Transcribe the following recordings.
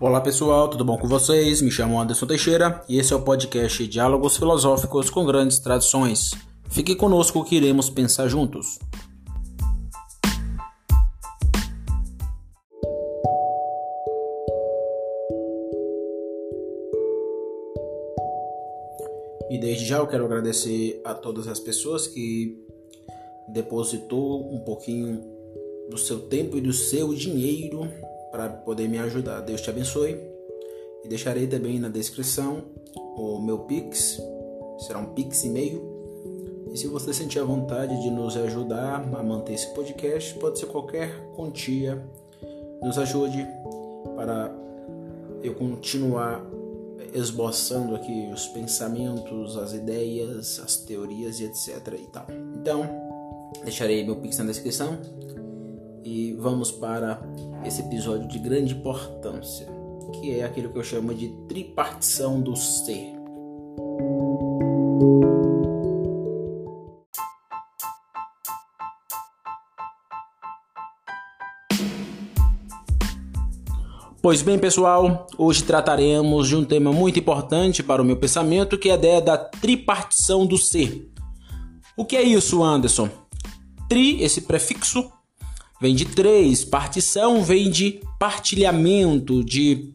Olá pessoal, tudo bom com vocês? Me chamo Anderson Teixeira e esse é o podcast Diálogos Filosóficos com Grandes Tradições. Fique conosco que iremos pensar juntos. E desde já eu quero agradecer a todas as pessoas que depositou um pouquinho do seu tempo e do seu dinheiro para poder me ajudar. Deus te abençoe. E deixarei também na descrição o meu Pix, será um Pix e meio. E se você sentir a vontade de nos ajudar a manter esse podcast, pode ser qualquer quantia, nos ajude para eu continuar esboçando aqui os pensamentos, as ideias, as teorias e etc e tal. Então, deixarei meu Pix na descrição e vamos para esse episódio de grande importância, que é aquilo que eu chamo de tripartição do ser. Pois bem, pessoal, hoje trataremos de um tema muito importante para o meu pensamento, que é a ideia da tripartição do ser. O que é isso, Anderson? Tri, esse prefixo, vem de três, partição vem de partilhamento, de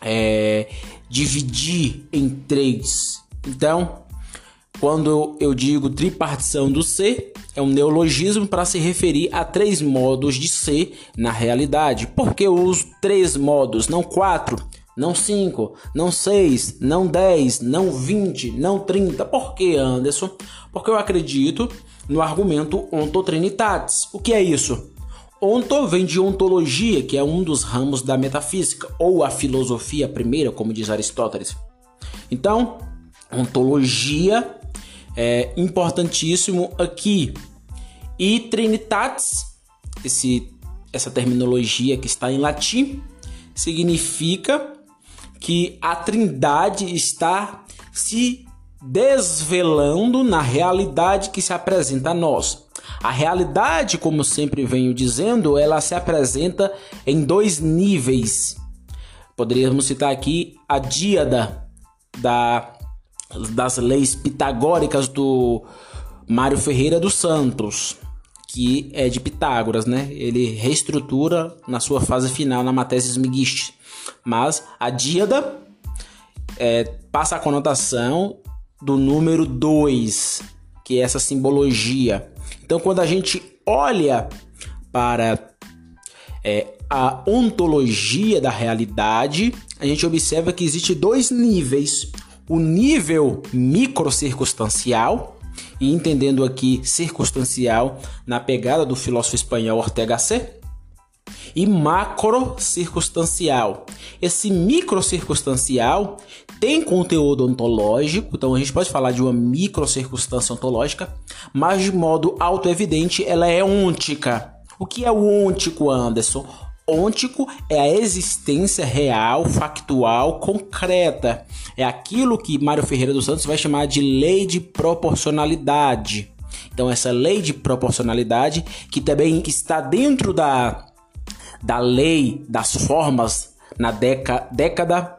é, dividir em três. Então, quando eu digo tripartição do ser, é um neologismo para se referir a três modos de ser na realidade. Por que eu uso três modos, não quatro? Não cinco, não seis, não dez, não vinte, não trinta. Por que, Anderson? Porque eu acredito no argumento ontotrinitatis. O que é isso? Onto vem de ontologia, que é um dos ramos da metafísica, ou a filosofia primeira, como diz Aristóteles. Então, ontologia é importantíssimo aqui. E trinitatis, esse, essa terminologia que está em latim, significa que a trindade está se desvelando na realidade que se apresenta a nós. A realidade, como sempre venho dizendo, ela se apresenta em dois níveis. Poderíamos citar aqui a díada da, das leis pitagóricas do Mário Ferreira dos Santos, que é de Pitágoras, né? Ele reestrutura na sua fase final na Matesis Megistes. Mas a díada é, passa a conotação do número 2, que é essa simbologia. Então, quando a gente olha para é, a ontologia da realidade, a gente observa que existe dois níveis: o nível microcircunstancial, e entendendo aqui circunstancial na pegada do filósofo espanhol Ortega C, e macro circunstancial. Esse micro circunstancial tem conteúdo ontológico, então a gente pode falar de uma micro circunstância ontológica, mas de modo autoevidente ela é ôntica. O que é o ôntico, Anderson? Ôntico é a existência real, factual, concreta. É aquilo que Mário Ferreira dos Santos vai chamar de lei de proporcionalidade. Então, essa lei de proporcionalidade, que também está dentro da da lei das formas na década, década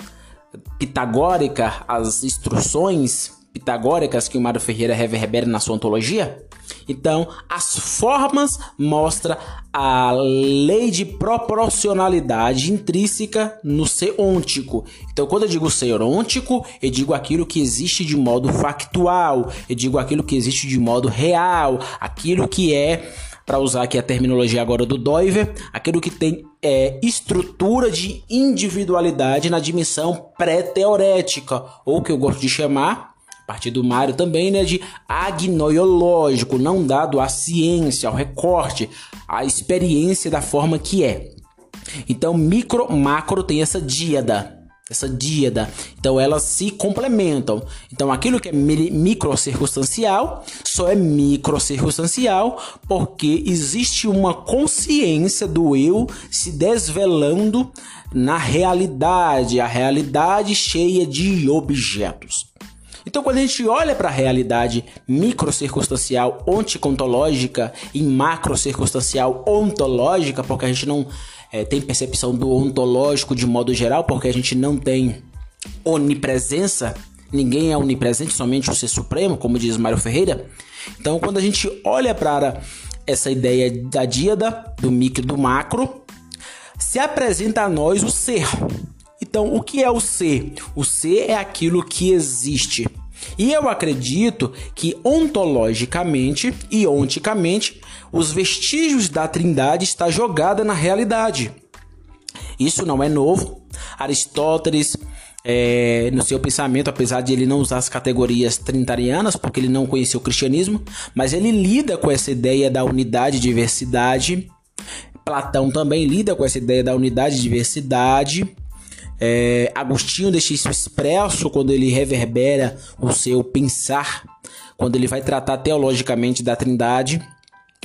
pitagórica, as instruções pitagóricas que o Mário Ferreira reverbera na sua ontologia? Então, as formas mostra a lei de proporcionalidade intrínseca no ser ôntico. Então, quando eu digo ser ôntico, eu digo aquilo que existe de modo factual, eu digo aquilo que existe de modo real, aquilo que é para usar aqui a terminologia agora do Doiver, aquilo que tem é, estrutura de individualidade na dimensão pré-teorética, ou que eu gosto de chamar, a partir do Mário também, né, de agnoiológico, não dado à ciência, ao recorte, à experiência da forma que é. Então, micro, macro tem essa díada essa díada. Então elas se complementam. Então aquilo que é microcircunstancial só é microcircunstancial porque existe uma consciência do eu se desvelando na realidade, a realidade cheia de objetos. Então, quando a gente olha para a realidade microcircunstancial onticontológica e macrocircunstancial ontológica, porque a gente não é, tem percepção do ontológico de modo geral, porque a gente não tem onipresença, ninguém é onipresente, somente o Ser Supremo, como diz Mário Ferreira. Então, quando a gente olha para essa ideia da díada, do micro e do macro, se apresenta a nós o ser. Então, o que é o ser? O ser é aquilo que existe. E eu acredito que ontologicamente e onticamente os vestígios da Trindade está jogada na realidade. Isso não é novo. Aristóteles, é, no seu pensamento, apesar de ele não usar as categorias trinitarianas, porque ele não conhecia o cristianismo, mas ele lida com essa ideia da unidade e diversidade. Platão também lida com essa ideia da unidade e diversidade. É, Agostinho deixa isso expresso quando ele reverbera o seu pensar, quando ele vai tratar teologicamente da Trindade,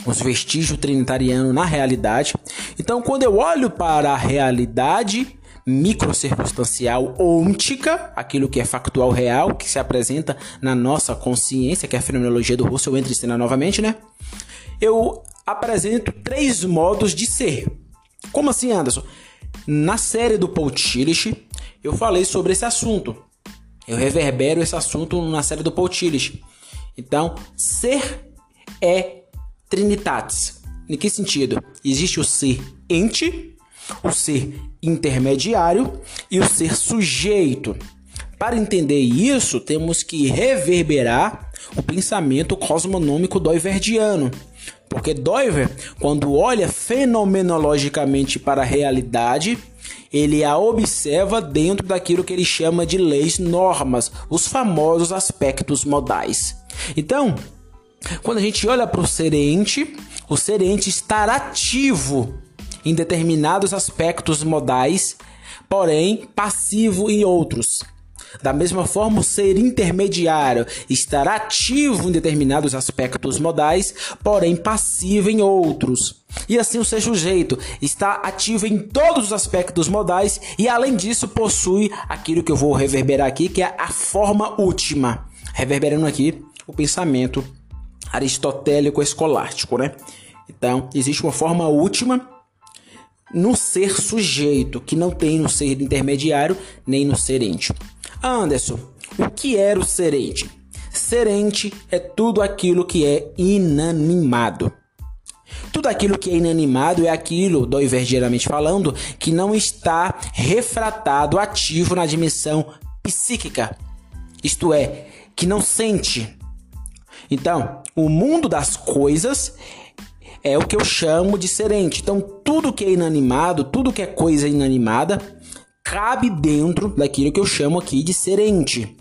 os vestígios trinitarianos na realidade. Então, quando eu olho para a realidade microcircunstancial ôntica, aquilo que é factual real, que se apresenta na nossa consciência, que é a fenomenologia do Russell entra em cena novamente, né? Eu apresento três modos de ser. Como assim, Anderson? Na série do Paul Tillich, eu falei sobre esse assunto. Eu reverbero esse assunto na série do Paul Tillich. Então, ser é trinitatis. Em que sentido? Existe o ser ente, o ser intermediário e o ser sujeito. Para entender isso, temos que reverberar o pensamento cosmonômico doiverdiano. Porque Doiver, quando olha fenomenologicamente para a realidade, ele a observa dentro daquilo que ele chama de leis normas, os famosos aspectos modais. Então, quando a gente olha para o serente, o serente está ativo em determinados aspectos modais, porém passivo em outros. Da mesma forma, o ser intermediário estará ativo em determinados aspectos modais, porém passivo em outros. E assim o ser sujeito está ativo em todos os aspectos modais e além disso possui aquilo que eu vou reverberar aqui, que é a forma última. Reverberando aqui o pensamento aristotélico escolástico, né? Então, existe uma forma última no ser sujeito, que não tem no ser intermediário nem no ser íntimo. Anderson, o que era o serente? Serente é tudo aquilo que é inanimado. Tudo aquilo que é inanimado é aquilo, doiverdianamente falando, que não está refratado ativo na dimensão psíquica. Isto é, que não sente. Então, o mundo das coisas é o que eu chamo de serente. Então, tudo que é inanimado, tudo que é coisa inanimada, cabe dentro daquilo que eu chamo aqui de serente.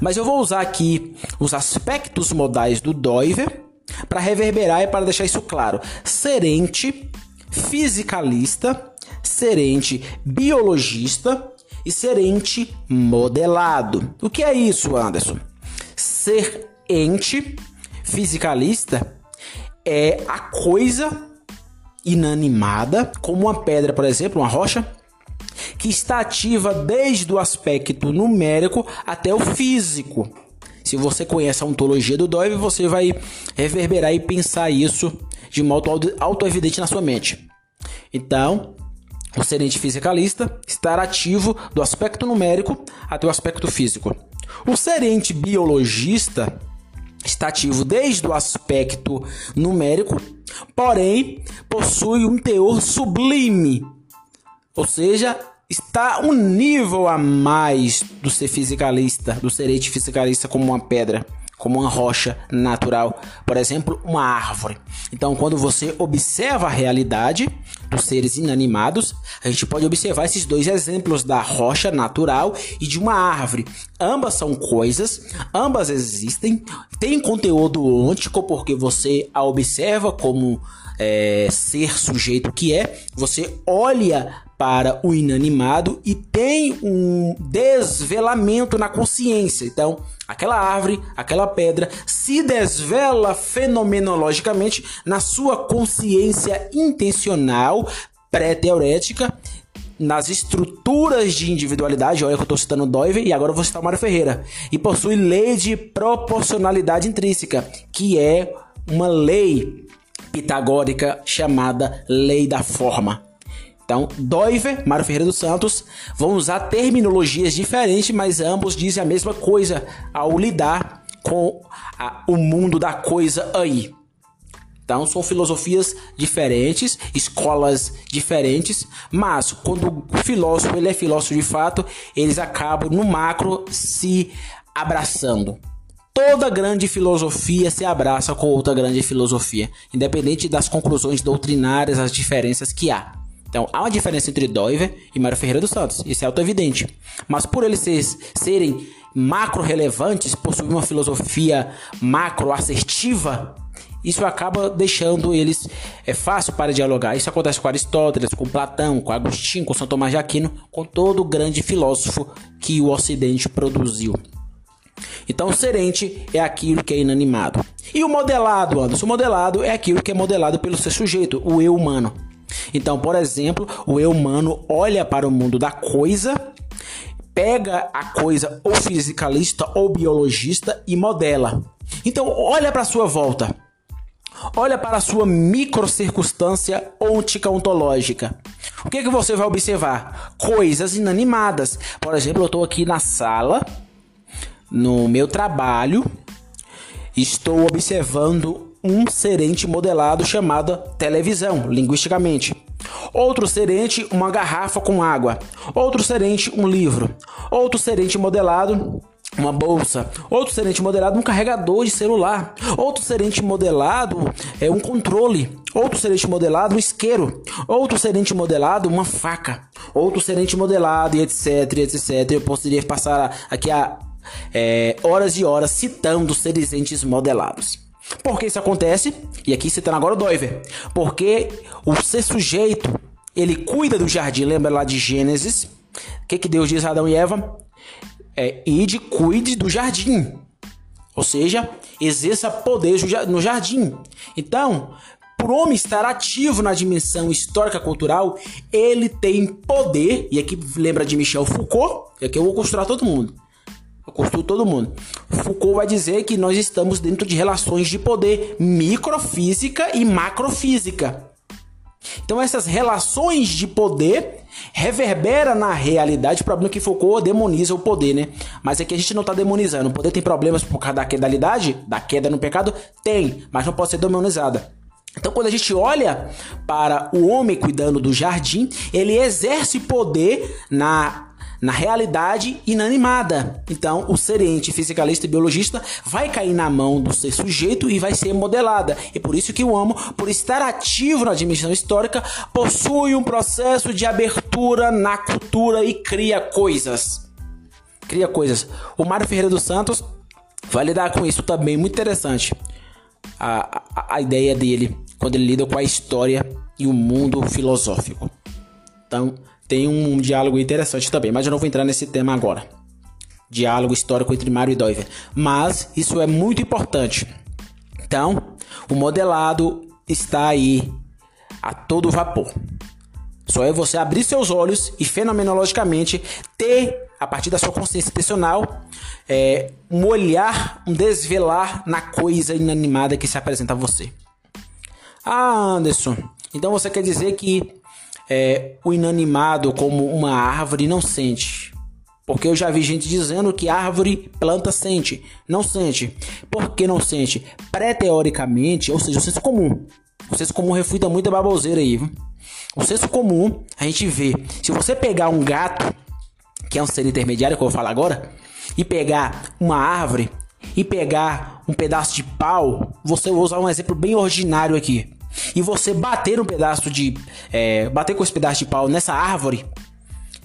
Mas eu vou usar aqui os aspectos modais do Doiver para reverberar e para deixar isso claro. Serente, fisicalista, serente biologista e serente modelado. O que é isso, Anderson? Ser ente fisicalista é a coisa inanimada, como uma pedra, por exemplo, uma rocha, que está ativa desde o aspecto numérico até o físico. Se você conhece a ontologia do Dove, você vai reverberar e pensar isso de modo auto-evidente na sua mente. Então, o serente fisicalista estará ativo do aspecto numérico até o aspecto físico. O serente biologista está ativo desde o aspecto numérico, porém possui um teor sublime, ou seja, está um nível a mais do ser fisicalista, do ser fisicalista como uma pedra, como uma rocha natural, por exemplo, uma árvore. Então, quando você observa a realidade dos seres inanimados, a gente pode observar esses dois exemplos da rocha natural e de uma árvore. Ambas são coisas, ambas existem, tem conteúdo ôntico porque você a observa como é, ser sujeito que é, você olha para o inanimado e tem um desvelamento na consciência. Então, aquela árvore, aquela pedra se desvela fenomenologicamente na sua consciência intencional pré-teorética nas estruturas de individualidade, olha que eu estou citando Doiver e agora eu vou citar o Mário Ferreira, e possui lei de proporcionalidade intrínseca, que é uma lei pitagórica chamada lei da forma. Então, Doiver, Mário Ferreira dos Santos vão usar terminologias diferentes, mas ambos dizem a mesma coisa ao lidar com a, o mundo da coisa aí. Então são filosofias diferentes, escolas diferentes, mas quando o filósofo ele é filósofo de fato, eles acabam no macro se abraçando. Toda grande filosofia se abraça com outra grande filosofia, independente das conclusões doutrinárias, as diferenças que há. Então, há uma diferença entre Doiver e Mário Ferreira dos Santos, isso é auto-evidente. Mas por eles serem macro relevantes, possuem uma filosofia macro assertiva, isso acaba deixando eles é fácil para dialogar. Isso acontece com Aristóteles, com Platão, com Agostinho, com São Tomás de Aquino, com todo o grande filósofo que o Ocidente produziu. Então, serente é aquilo que é inanimado. E o modelado, Anderson? O modelado é aquilo que é modelado pelo seu sujeito, o eu humano. Então, por exemplo, o eu humano olha para o mundo da coisa, pega a coisa ou fisicalista ou biologista e modela. Então, olha para a sua volta. Olha para a sua microcircunstância ontica ontológica. O que, é que você vai observar? Coisas inanimadas. Por exemplo, eu estou aqui na sala, no meu trabalho, estou observando um serente modelado chamado televisão, linguisticamente. Outro serente, uma garrafa com água. Outro serente, um livro. Outro serente modelado, uma bolsa, outro serente modelado um carregador de celular, outro serente modelado é um controle, outro serente modelado um isqueiro, outro serente modelado uma faca, outro serente modelado e etc, etc. Eu poderia passar aqui a é, horas e horas citando serentes modelados. Por que isso acontece? E aqui citando agora o Doiver. Porque o ser sujeito, ele cuida do jardim, lembra lá de Gênesis? O que, que Deus diz a Adão e Eva? é, ide, cuide do jardim. Ou seja, exerça poder no jardim. Então, por homem estar ativo na dimensão histórica cultural, ele tem poder, e aqui lembra de Michel Foucault, é que eu vou construir todo mundo. Construo todo mundo. Foucault vai dizer que nós estamos dentro de relações de poder microfísica e macrofísica. Então essas relações de poder reverbera na realidade, o problema é que Foucault demoniza o poder, né? Mas é que a gente não está demonizando. O poder tem problemas por causa da quedalidade, da queda no pecado? Tem, mas não pode ser demonizada. Então, quando a gente olha para o homem cuidando do jardim, ele exerce poder na na realidade inanimada. Então, o serente fisicalista e biologista vai cair na mão do ser sujeito e vai ser modelada. E por isso que o amo, por estar ativo na dimensão histórica, possui um processo de abertura na cultura e cria coisas. Cria coisas. O Mário Ferreira dos Santos vai lidar com isso também, muito interessante. A, a, a ideia dele quando ele lida com a história e o mundo filosófico. Então, tem um diálogo interessante também, mas eu não vou entrar nesse tema agora. Diálogo histórico entre Mário e Doiver. Mas isso é muito importante. Então, o modelado está aí a todo vapor. Só é você abrir seus olhos e fenomenologicamente ter, a partir da sua consciência intencional, é, um olhar, um desvelar na coisa inanimada que se apresenta a você. Ah, Anderson, então você quer dizer que é, o inanimado como uma árvore não sente. Porque eu já vi gente dizendo que árvore, planta sente. Não sente. Por que não sente? Pré-teoricamente, ou seja, o senso comum. O senso comum refuta muita baboseira aí. O senso comum, a gente vê. Se você pegar um gato, que é um ser intermediário, que eu vou falar agora, e pegar uma árvore, e pegar um pedaço de pau, você vou usar um exemplo bem ordinário aqui e você bater um pedaço de. É, bater com esse pedaço de pau nessa árvore,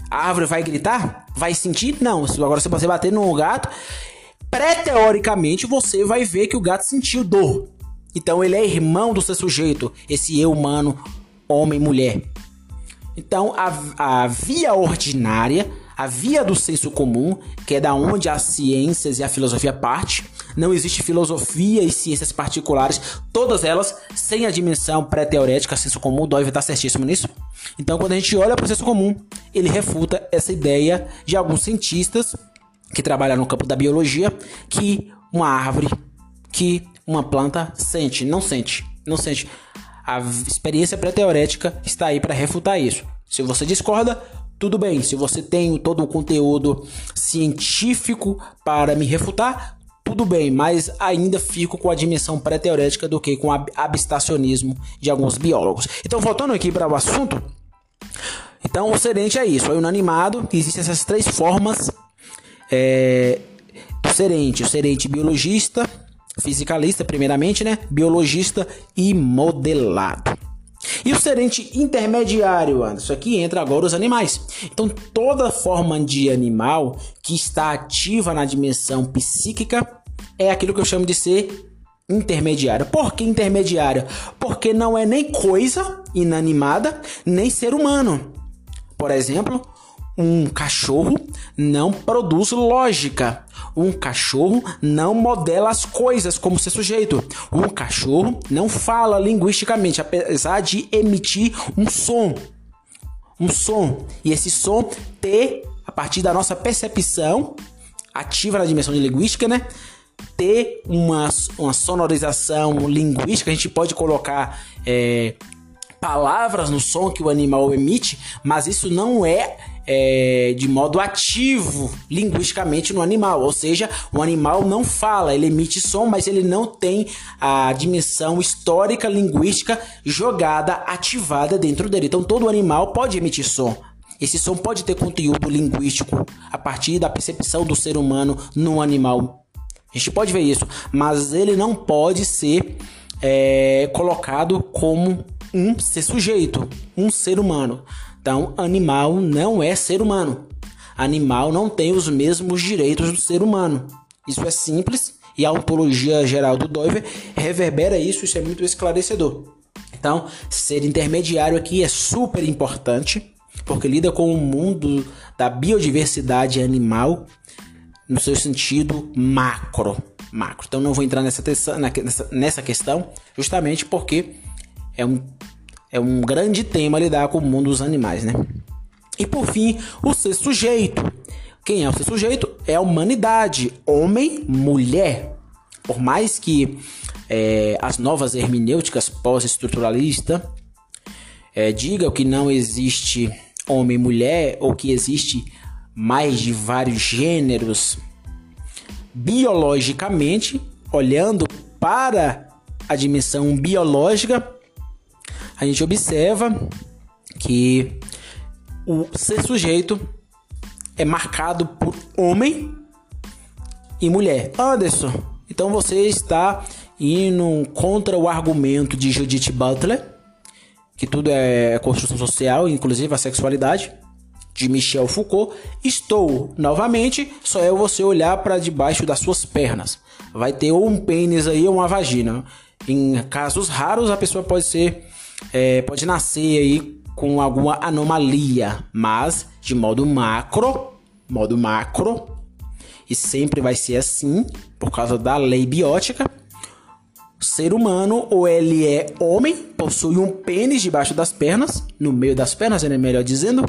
a árvore vai gritar? Vai sentir? Não. Agora, se você bater no gato, pré-teoricamente você vai ver que o gato sentiu dor. Então ele é irmão do seu sujeito, esse eu humano, homem mulher. Então a, a via ordinária, a via do senso comum, que é da onde as ciências e a filosofia parte, não existe filosofia e ciências particulares, todas elas sem a dimensão pré-teorética, senso comum, Dói está certíssimo nisso. Então, quando a gente olha para o senso comum, ele refuta essa ideia de alguns cientistas que trabalham no campo da biologia que uma árvore, que uma planta sente, não sente, não sente. A experiência pré-teorética está aí para refutar isso. Se você discorda, tudo bem. Se você tem todo o conteúdo científico para me refutar, tudo bem, mas ainda fico com a dimensão pré-teorética do que com o abstracionismo de alguns biólogos. Então, voltando aqui para o assunto, então o serente é isso, é unanimado que existem essas três formas é, do serente: o serente biologista, fisicalista, primeiramente, né? Biologista e modelado. E o serente intermediário, Anderson, aqui entra agora os animais. Então, toda forma de animal que está ativa na dimensão psíquica é aquilo que eu chamo de ser intermediário. Por que intermediário? Porque não é nem coisa inanimada, nem ser humano. Por exemplo, um cachorro não produz lógica. Um cachorro não modela as coisas como ser sujeito. Um cachorro não fala linguisticamente, apesar de emitir um som. Um som. E esse som ter, a partir da nossa percepção ativa na dimensão de linguística, né? Ter uma, uma sonorização linguística, a gente pode colocar é, palavras no som que o animal emite, mas isso não é é, de modo ativo linguisticamente no animal, ou seja, o animal não fala, ele emite som, mas ele não tem a dimensão histórica linguística jogada, ativada dentro dele. Então todo animal pode emitir som. Esse som pode ter conteúdo linguístico a partir da percepção do ser humano no animal. A gente pode ver isso, mas ele não pode ser é, colocado como um ser sujeito, um ser humano. Então, animal não é ser humano. Animal não tem os mesmos direitos do ser humano. Isso é simples e a ontologia geral do Doiver reverbera isso, isso é muito esclarecedor. Então, ser intermediário aqui é super importante, porque lida com o mundo da biodiversidade animal no seu sentido macro. macro. Então, não vou entrar nessa, nessa, nessa questão, justamente porque é um é um grande tema lidar com o mundo dos animais, né? E por fim, o ser sujeito. Quem é o ser sujeito? É a humanidade, homem, mulher. Por mais que é, as novas hermenêuticas pós-estruturalista é, digam que não existe homem e mulher ou que existe mais de vários gêneros, biologicamente, olhando para a dimensão biológica, a gente observa que o ser sujeito é marcado por homem e mulher. Anderson, então você está indo contra o argumento de Judith Butler, que tudo é construção social, inclusive a sexualidade, de Michel Foucault. Estou novamente, só é você olhar para debaixo das suas pernas. Vai ter ou um pênis aí ou uma vagina. Em casos raros, a pessoa pode ser é, pode nascer aí com alguma anomalia, mas de modo macro, modo macro, e sempre vai ser assim por causa da lei biótica. Ser humano, ou ele é homem, possui um pênis debaixo das pernas, no meio das pernas, é melhor dizendo,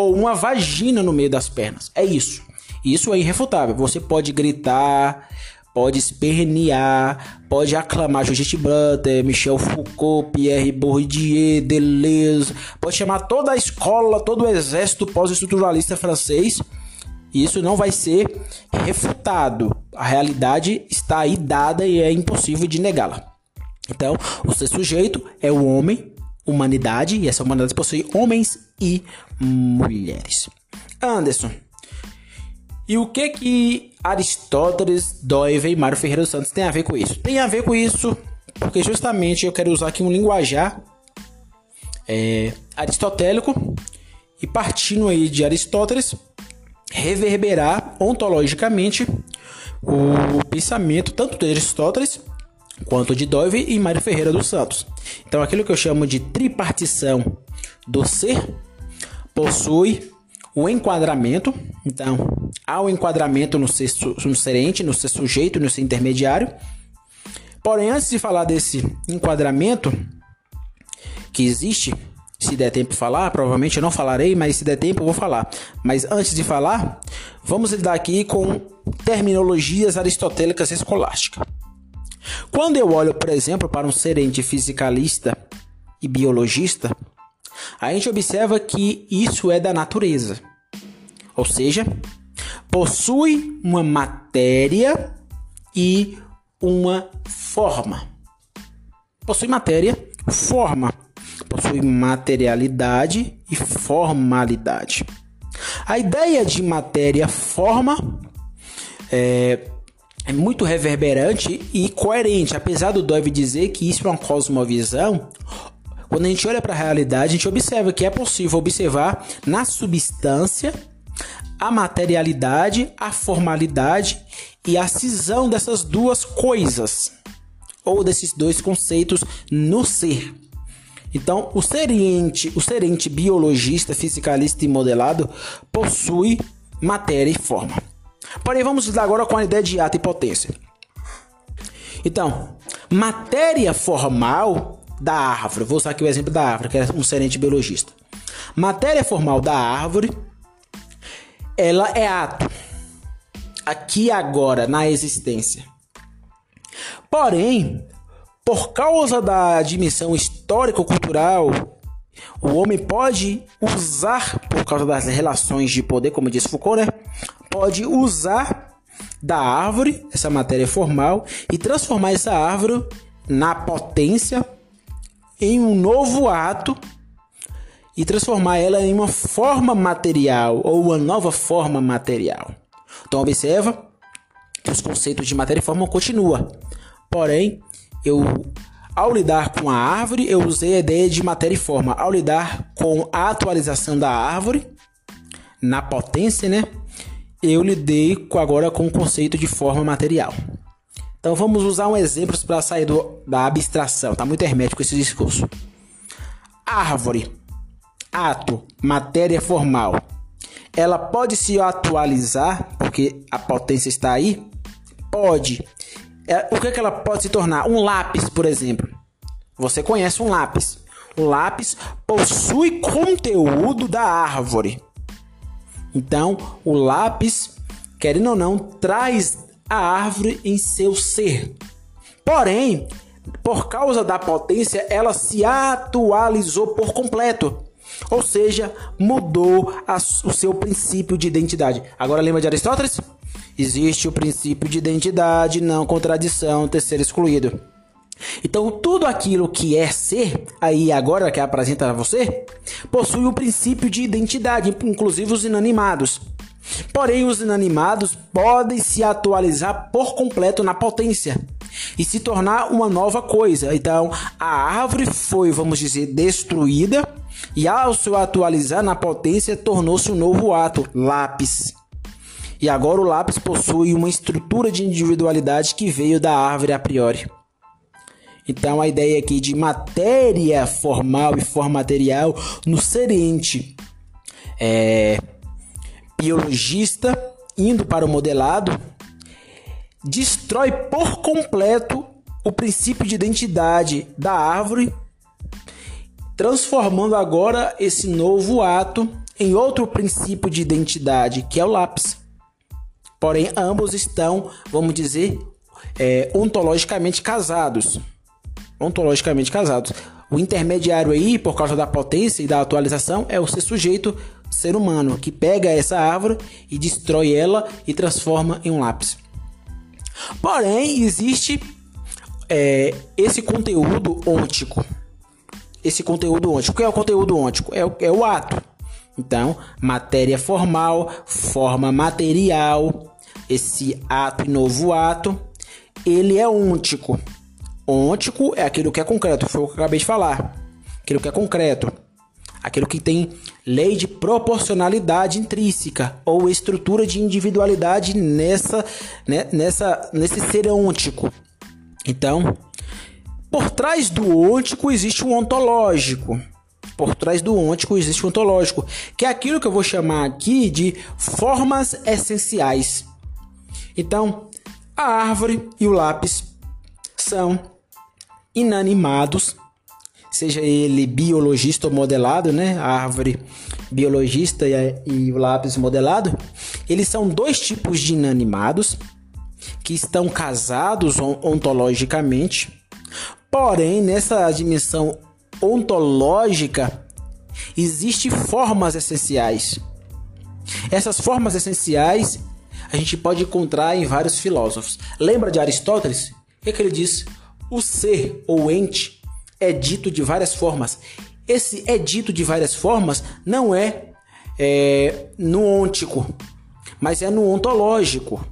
ou uma vagina no meio das pernas. É isso. Isso é irrefutável. Você pode gritar, pode espernear, pode aclamar Judith Butler, Michel Foucault, Pierre Bourdieu, Deleuze, pode chamar toda a escola, todo o exército pós-estruturalista francês. E isso não vai ser refutado. A realidade está aí dada e é impossível de negá-la. Então, o ser sujeito é o homem, humanidade, e essa humanidade possui homens e mulheres. Anderson, e o que que Aristóteles, Doive e Mário Ferreira dos Santos têm a ver com isso? Tem a ver com isso porque justamente eu quero usar aqui um linguajar é, aristotélico e partindo aí de Aristóteles reverberar ontologicamente o pensamento tanto de Aristóteles quanto de Dove e Mário Ferreira dos Santos. Então aquilo que eu chamo de tripartição do ser possui o enquadramento. Então, há o enquadramento no ser, no ser ente, no ser sujeito, no ser intermediário. Porém, antes de falar desse enquadramento que existe se der tempo falar, provavelmente eu não falarei, mas se der tempo eu vou falar. Mas antes de falar, vamos lidar aqui com terminologias aristotélicas escolásticas. Quando eu olho, por exemplo, para um serente fisicalista e biologista, a gente observa que isso é da natureza. Ou seja, possui uma matéria e uma forma. Possui matéria, forma possui materialidade e formalidade. A ideia de matéria-forma é, é, muito reverberante e coerente, apesar do Dove dizer que isso é uma cosmovisão. Quando a gente olha para a realidade, a gente observa que é possível observar na substância a materialidade, a formalidade e a cisão dessas duas coisas, ou desses dois conceitos no ser. Então, o serente, o serente biologista, fisicalista e modelado possui matéria e forma. Porém, vamos lidar agora com a ideia de ato e potência. Então, matéria formal da árvore, vou usar aqui o exemplo da árvore, que é um serente biologista. Matéria formal da árvore, ela é ato, aqui agora, na existência. Porém, por causa da dimensão histórico-cultural, o homem pode usar, por causa das relações de poder, como disse Foucault, né? Pode usar da árvore, essa matéria formal, e transformar essa árvore na potência em um novo ato e transformar ela em uma forma material ou uma nova forma material. Então observa que os conceitos de matéria e forma continuam. Porém, eu ao lidar com a árvore, eu usei a ideia de matéria e forma. Ao lidar com a atualização da árvore, na potência, né? Eu lidei com, agora com o conceito de forma material. Então vamos usar um exemplo para sair do, da abstração. Tá muito hermético esse discurso. Árvore, ato, matéria formal. Ela pode se atualizar porque a potência está aí? Pode é, o que, é que ela pode se tornar? Um lápis, por exemplo. Você conhece um lápis. O lápis possui conteúdo da árvore. Então, o lápis, querendo ou não, traz a árvore em seu ser. Porém, por causa da potência, ela se atualizou por completo. Ou seja, mudou a, o seu princípio de identidade. Agora lembra de Aristóteles? Existe o princípio de identidade, não contradição, terceiro excluído. Então, tudo aquilo que é ser, aí agora que apresenta a você, possui o princípio de identidade, inclusive os inanimados. Porém, os inanimados podem se atualizar por completo na potência e se tornar uma nova coisa. Então, a árvore foi, vamos dizer, destruída e ao se atualizar na potência tornou-se um novo ato, lápis. E agora o lápis possui uma estrutura de individualidade que veio da árvore a priori. Então a ideia aqui de matéria formal e forma material no serente é, biologista indo para o modelado destrói por completo o princípio de identidade da árvore, transformando agora esse novo ato em outro princípio de identidade, que é o lápis. Porém, ambos estão, vamos dizer, é, ontologicamente casados. Ontologicamente casados. O intermediário aí, por causa da potência e da atualização, é o ser sujeito, ser humano, que pega essa árvore e destrói ela e transforma em um lápis. Porém, existe é, esse conteúdo ôntico. Esse conteúdo ôntico. O que é o conteúdo ôntico? É o, é o ato. Então, matéria formal, forma material, esse ato e novo ato, ele é ôntico. Ôntico é aquilo que é concreto, foi o que eu acabei de falar. Aquilo que é concreto. Aquilo que tem lei de proporcionalidade intrínseca ou estrutura de individualidade nessa, né, nessa, nesse ser ôntico. Então, por trás do ôntico existe um ontológico. Por trás do ôntico existe um ontológico, que é aquilo que eu vou chamar aqui de formas essenciais. Então, a árvore e o lápis são inanimados, seja ele biologista ou modelado, né? A árvore biologista e, o lápis modelado, eles são dois tipos de inanimados que estão casados ontologicamente, porém nessa dimensão ontológica existem formas essenciais. Essas formas essenciais a gente pode encontrar em vários filósofos. Lembra de Aristóteles? O que, é que ele diz? O ser ou ente é dito de várias formas. Esse é dito de várias formas não é, é no ôntico, mas é no ontológico.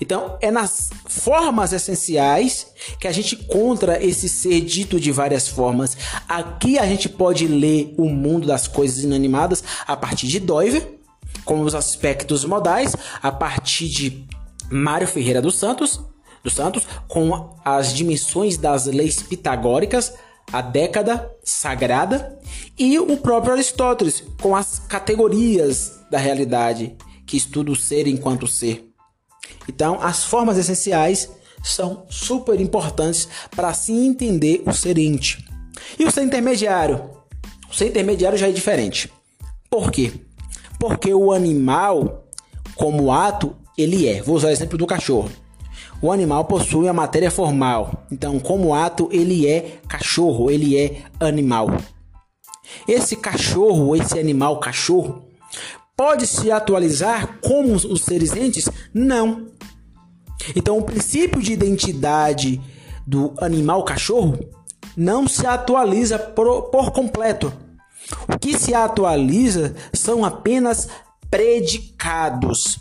Então, é nas formas essenciais que a gente encontra esse ser dito de várias formas. Aqui a gente pode ler o mundo das coisas inanimadas a partir de Doiver, com os aspectos modais, a partir de Mário Ferreira dos Santos, dos Santos, com as dimensões das leis pitagóricas, a década sagrada, e o próprio Aristóteles, com as categorias da realidade, que estuda o ser enquanto ser. Então, as formas essenciais são super importantes para se entender o ser ente. E o ser intermediário? O ser intermediário já é diferente. Por quê? Porque o animal, como ato, ele é. Vou usar o exemplo do cachorro. O animal possui a matéria formal. Então, como ato, ele é cachorro, ele é animal. Esse cachorro, esse animal cachorro, pode se atualizar como os seres entes? Não. Então, o princípio de identidade do animal cachorro não se atualiza por, completo. O que se atualiza são apenas predicados.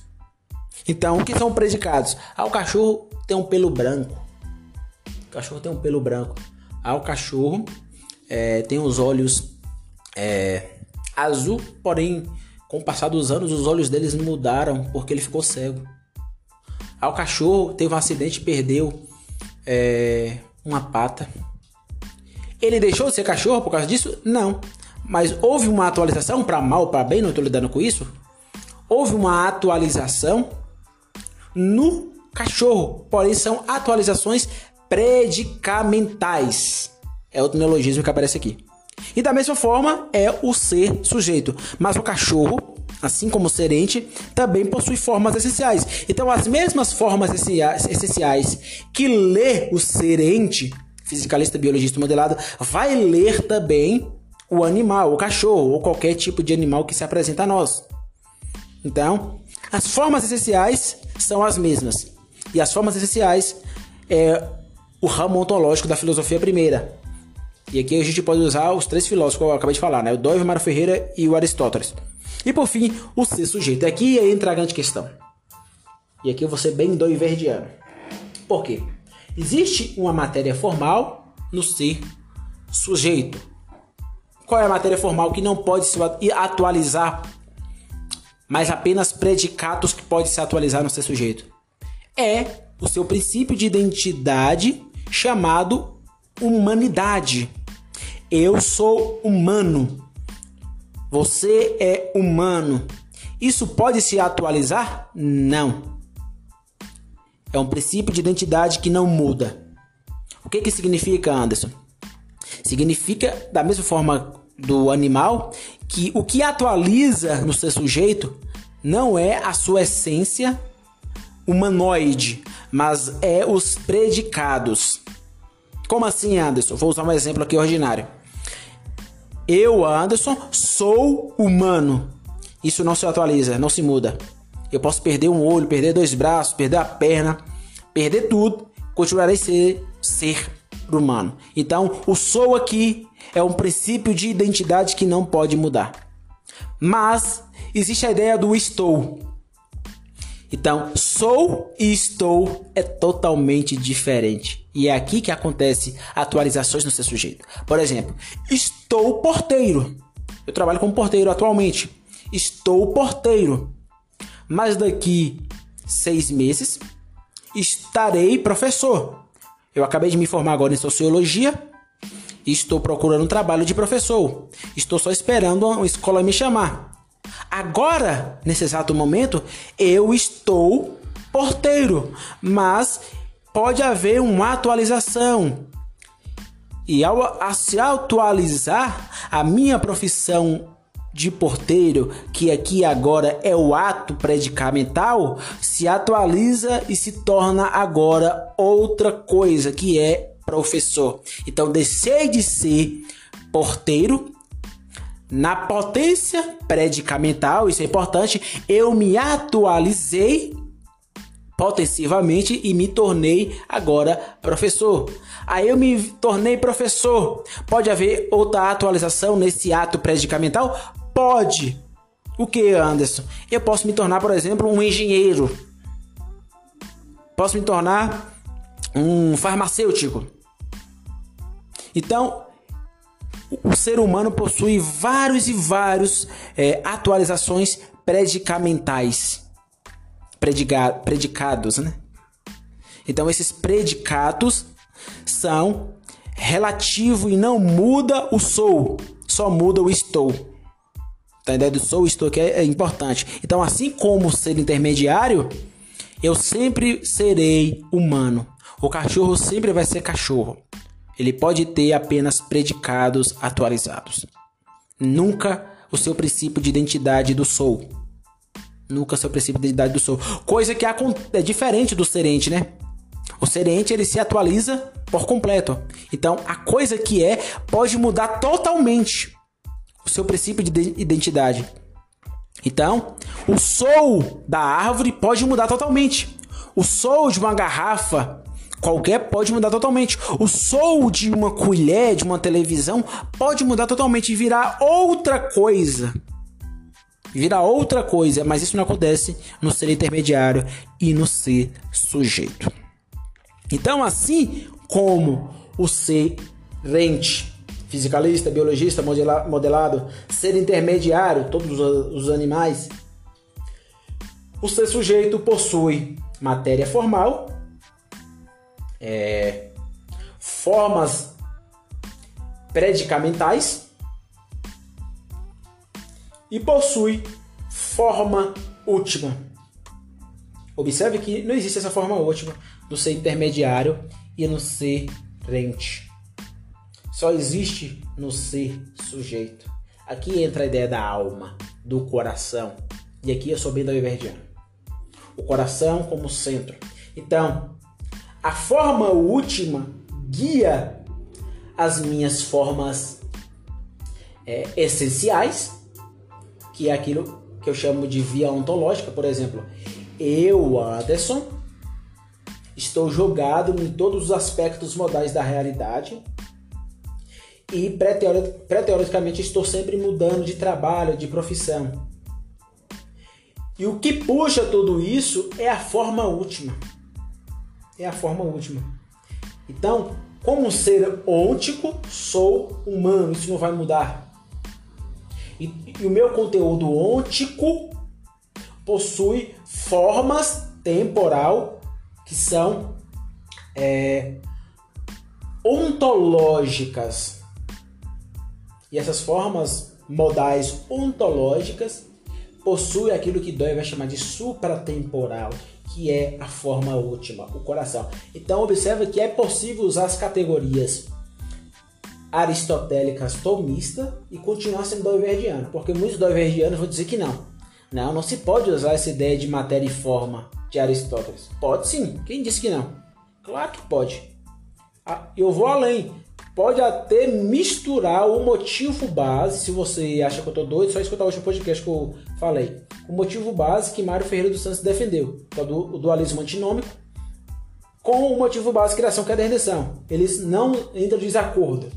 Então, o que são predicados? Ah, o cachorro tem um pelo branco. O cachorro tem um pelo branco. Ah, o cachorro é, tem os olhos é, azul, porém com o passar dos anos, os olhos deles mudaram porque ele ficou cego. Aí o cachorro teve um acidente e perdeu é, uma pata. Ele deixou de ser cachorro por causa disso? Não. Mas houve uma atualização para mal para bem, não estou lidando com isso. Houve uma atualização no cachorro, porém são atualizações predicamentais. É outro neologismo que aparece aqui. E da mesma forma é o ser sujeito. Mas o cachorro, assim como o serente, também possui formas essenciais. Então, as mesmas formas essenciais que lê o serente, fisicalista, biologista modelado, vai ler também o animal, o cachorro ou qualquer tipo de animal que se apresenta a nós. Então, as formas essenciais são as mesmas. E as formas essenciais é o ramo ontológico da filosofia primeira, e aqui a gente pode usar os três filósofos que eu acabei de falar, né? O Dove, Mário Ferreira e o Aristóteles. E por fim, o ser sujeito. Aqui entra a grande questão. E aqui eu vou ser bem doiverdiano. Por quê? Existe uma matéria formal no ser sujeito. Qual é a matéria formal que não pode se atualizar, mas apenas predicados que pode se atualizar no ser sujeito? É o seu princípio de identidade chamado humanidade. Eu sou humano. Você é humano. Isso pode se atualizar? Não. É um princípio de identidade que não muda. O que, que significa, Anderson? Significa, da mesma forma do animal, que o que atualiza no seu sujeito não é a sua essência humanoide, mas é os predicados. Como assim, Anderson? Vou usar um exemplo aqui ordinário. Eu, Anderson, sou humano. Isso não se atualiza, não se muda. Eu posso perder um olho, perder dois braços, perder a perna, perder tudo, continuarei ser ser humano. Então, o sou aqui é um princípio de identidade que não pode mudar. Mas existe a ideia do estou. Então, sou e estou é totalmente diferente. E é aqui que acontece atualizações no seu sujeito. Por exemplo, estou porteiro. Eu trabalho como porteiro atualmente. Estou porteiro. Mas daqui seis meses estarei professor. Eu acabei de me formar agora em sociologia estou procurando um trabalho de professor. Estou só esperando uma escola me chamar. Agora, nesse exato momento, eu estou porteiro, mas pode haver uma atualização. E ao a se atualizar, a minha profissão de porteiro, que aqui agora é o ato predicamental, se atualiza e se torna agora outra coisa, que é professor. Então, deixei de ser porteiro na potência predicamental, isso é importante, eu me atualizei potensivamente e me tornei agora professor. Aí eu me tornei professor. Pode haver outra atualização nesse ato predicamental? Pode. O que, Anderson? Eu posso me tornar, por exemplo, um engenheiro. Posso me tornar um farmacêutico. Então, o ser humano possui vários e vários é, atualizações predicamentais predicados, né? Então esses predicados são relativo e não muda o sou, só muda o estou. Tá a ideia do sou e estou aqui é, é importante. Então assim como ser intermediário, eu sempre serei humano. O cachorro sempre vai ser cachorro. Ele pode ter apenas predicados atualizados. Nunca o seu princípio de identidade do sou. Nunca seu princípio de identidade do sou. Coisa que é diferente do serente, né? O serente ele se atualiza por completo. Então, a coisa que é pode mudar totalmente o seu princípio de identidade. Então, o sou da árvore pode mudar totalmente. O sou de uma garrafa qualquer pode mudar totalmente. O sou de uma colher, de uma televisão, pode mudar totalmente e virar outra coisa vira outra coisa, mas isso não acontece no ser intermediário e no ser sujeito. Então, assim como o ser rente, fisicalista, biologista, modelado, ser intermediário, todos os animais, o ser sujeito possui matéria formal, é, formas predicamentais e possui forma última. Observe que não existe essa forma última no ser intermediário e no ser rente. Só existe no ser sujeito. Aqui entra a ideia da alma, do coração. E aqui eu sou bem da. O coração como centro. Então, a forma última guia as minhas formas é, essenciais que é aquilo que eu chamo de via ontológica, por exemplo. Eu, Anderson, estou jogado em todos os aspectos modais da realidade e pré-teoricamente estou sempre mudando de trabalho, de profissão. E o que puxa tudo isso é a forma última. É a forma última. Então, como ser ôntico, sou humano, isso não vai mudar. E, e o meu conteúdo ôntico possui formas temporal que são é, ontológicas. E essas formas modais ontológicas possuem aquilo que Dói vai chamar de supratemporal, que é a forma última, o coração. Então observe que é possível usar as categorias aristotélicas tomista e continuar sendo doiverdiano, porque muitos doiverdianos vão dizer que não. Não, não se pode usar essa ideia de matéria e forma de Aristóteles. Pode sim, quem disse que não? Claro que pode. Ah, eu vou além. Pode até misturar o motivo base, se você acha que eu tô doido, só escutar o último podcast que eu falei. O motivo base que Mário Ferreira dos Santos defendeu, é o dualismo antinômico, com o motivo base criação que é a redenção. Eles não entram em desacordo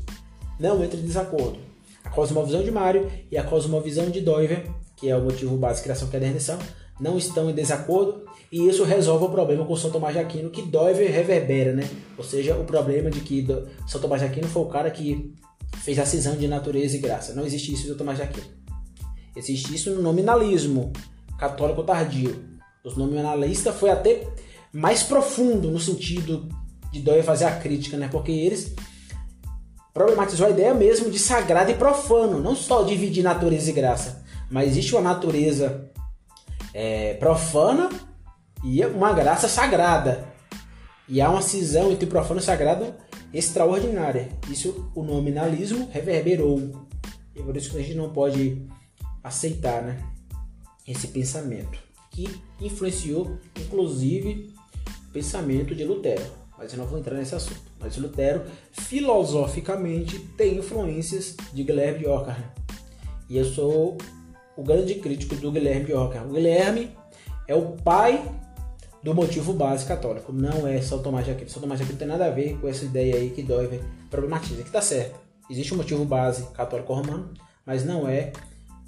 não entra em desacordo. A cosmovisão de Mário e a cosmovisão de Doiver, que é o motivo de criação que é a redenção, não estão em desacordo e isso resolve o problema com São Tomás de Aquino que Doiver reverbera, né? Ou seja, o problema de que São Tomás de Aquino foi o cara que fez a cisão de natureza e graça. Não existe isso em São Tomás de Aquino. Existe isso no nominalismo católico tardio. Os nominalistas foi até mais profundo no sentido de Doiver fazer a crítica, né? Porque eles problematizou a ideia mesmo de sagrado e profano, não só dividir natureza e graça, mas existe uma natureza é, profana e uma graça sagrada. E há uma cisão entre o profano e o sagrado extraordinária. Isso o nominalismo reverberou. E por isso que a gente não pode aceitar né, esse pensamento, que influenciou inclusive o pensamento de Lutero. Mas eu não vou entrar nesse assunto. Mas Lutero, filosoficamente, tem influências de Guilherme de Ockham. E eu sou o grande crítico do Guilherme de Ockham. O Guilherme é o pai do motivo base católico. Não é São Tomás de Aquino. São Tomás de Aquino tem nada a ver com essa ideia aí que Doiver problematiza. Que tá certo. Existe um motivo base católico romano, mas não é,